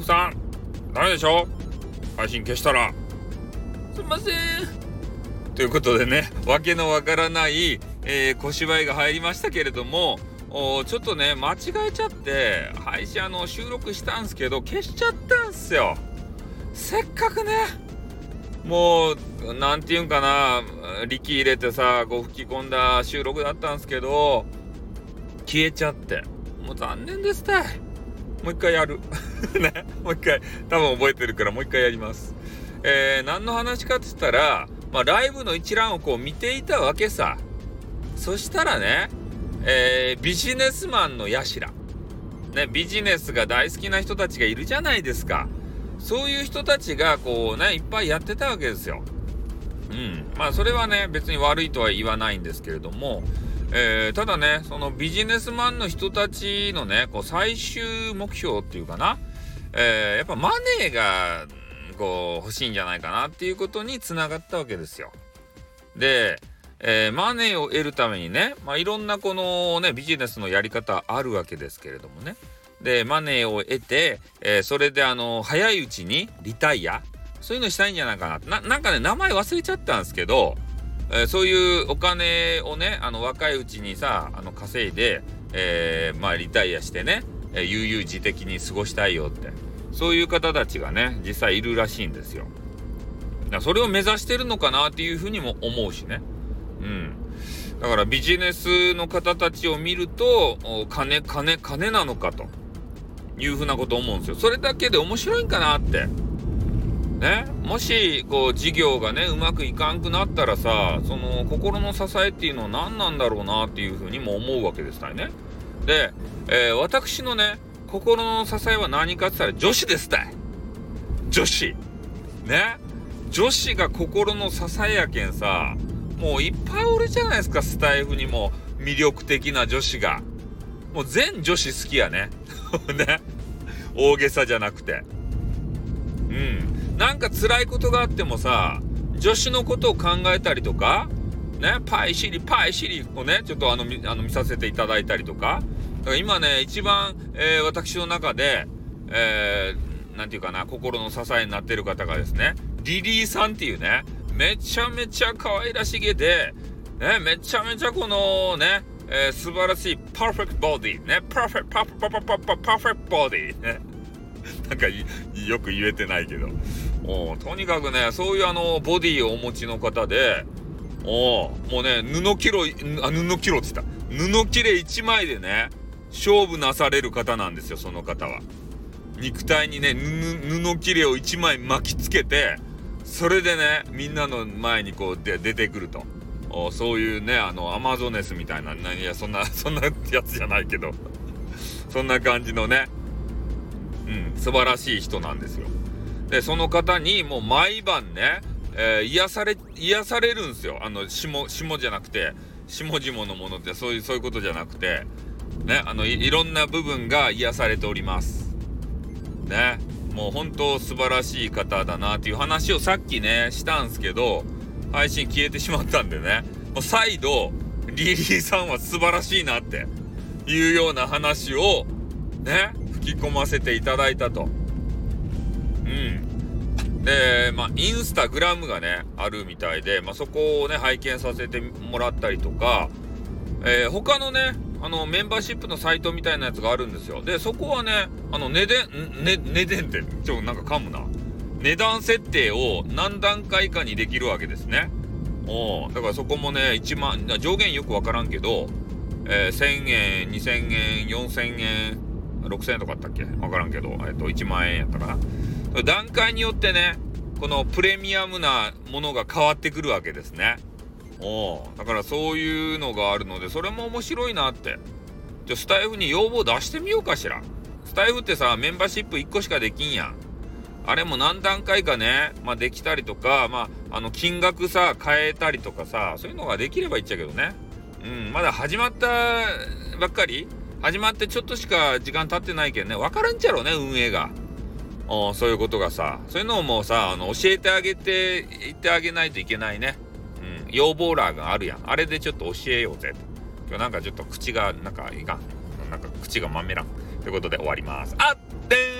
フさん、ダメでしょ配信消したら。すいません。ということでね、わけのわからない、えー、小芝居が入りましたけれども、ちょっとね、間違えちゃって、配信あの、収録したんすけど、消しちゃったんすよ。せっかくね、もう、なんていうんかな、力入れてさ、こう吹き込んだ収録だったんすけど、消えちゃって。もう残念ですたい。もう一回やる。ね。もう一回、多分覚えてるからもう一回やります。えー、何の話かって言ったら、まあ、ライブの一覧をこう見ていたわけさ。そしたらね、えー、ビジネスマンのやしら。ね、ビジネスが大好きな人たちがいるじゃないですか。そういう人たちがこうね、いっぱいやってたわけですよ。うん。まあそれはね、別に悪いとは言わないんですけれども、えー、ただね、そのビジネスマンの人たちのね、こう最終目標っていうかな、えー、やっぱマネーがこう欲しいんじゃないかなっていうことにつながったわけですよ。で、えー、マネーを得るためにね、まあ、いろんなこのね、ビジネスのやり方あるわけですけれどもね。で、マネーを得て、えー、それであの、早いうちにリタイアそういうのしたいんじゃないかな。な、なんかね、名前忘れちゃったんですけど、えー、そういうお金をね、あの、若いうちにさ、あの、稼いで、えー、まあ、リタイアしてね、えー、悠々自適に過ごしたいよって。そういう方たちがね、実際いるらしいんですよ。だそれを目指してるのかなっていうふうにも思うしね。うん。だからビジネスの方たちを見ると、金、金、金なのかというふうなこと思うんですよ。それだけで面白いんかなって。ね、もしこう事業がねうまくいかんくなったらさその心の支えっていうのは何なんだろうなっていうふうにも思うわけですたいね。で、えー、私のね心の支えは何かって言ったら女子ですたい。女子。ね。女子が心の支えやけんさもういっぱいおるじゃないですかスタイフにも魅力的な女子が。もう全女子好きやね。ね。大げさじゃなくて。うん。なんか辛いことがあってもさ、助手のことを考えたりとか、ね、パイシリ、パイシリをね、ちょっとあの、あの見させていただいたりとか、だから今ね、一番、えー、私の中で、えー、なんていうかな、心の支えになってる方がですね、リリーさんっていうね、めちゃめちゃ可愛らしげで、ね、めちゃめちゃこのね、えー、素晴らしいパーフェクトボディ、ね、パーフェクト、パーフェクト、パーフェクト、パーフェクトボディ、ね。なんかよく言えてないけど。おとにかくね、そういうあの、ボディをお持ちの方で、おもうね、布キロ、あ、布キロって言った。布切れ1枚でね、勝負なされる方なんですよ、その方は。肉体にね、布切れを1枚巻きつけて、それでね、みんなの前にこうで出てくると。おそういうね、あの、アマゾネスみたいな、いや、そんな、そんなやつじゃないけど、そんな感じのね、うん、素晴らしい人なんですよ。で、その方にもう毎晩ね、えー、癒され、癒されるんですよ。あの、下、下じゃなくて、下々のものってそういう、そういうことじゃなくて、ね、あのい、いろんな部分が癒されております。ね、もう本当素晴らしい方だなっていう話をさっきね、したんすけど、配信消えてしまったんでね、もう再度、リリーさんは素晴らしいなっていうような話を、ね、き込ませていただいたと。うん。で、まあ、インスタグラムがね、あるみたいで、まあ、そこをね、拝見させてもらったりとか、えー、他のね、あの、メンバーシップのサイトみたいなやつがあるんですよ。で、そこはね、あの、値段、ね、値段って、ちょ、なんか噛むな。値段設定を何段階かにできるわけですね。おだからそこもね、1万、上限よくわからんけど、えー、1000円、2000円、4000円、6000円とかあったっけ？わからんけど、えっと、1万円やったかな。段階によってね、このプレミアムなものが変わってくるわけですね。おだからそういうのがあるので、それも面白いなって。じゃスタイフに要望出してみようかしら。スタイフってさ、メンバーシップ1個しかできんやん。あれも何段階かね、まあできたりとか、まあ、あの、金額さ、変えたりとかさ、そういうのができればいいっちゃけどね。うん、まだ始まったばっかり？始まってちょっとしか時間経ってないけどね、わからんちゃろうね、運営が。おそういうことがさ、そういうのをもうさ、あの、教えてあげて、言ってあげないといけないね。うん、要望欄があるやん。あれでちょっと教えようぜ。今日なんかちょっと口が、なんかいかん。なんか口がまめらん。ということで終わります。あってー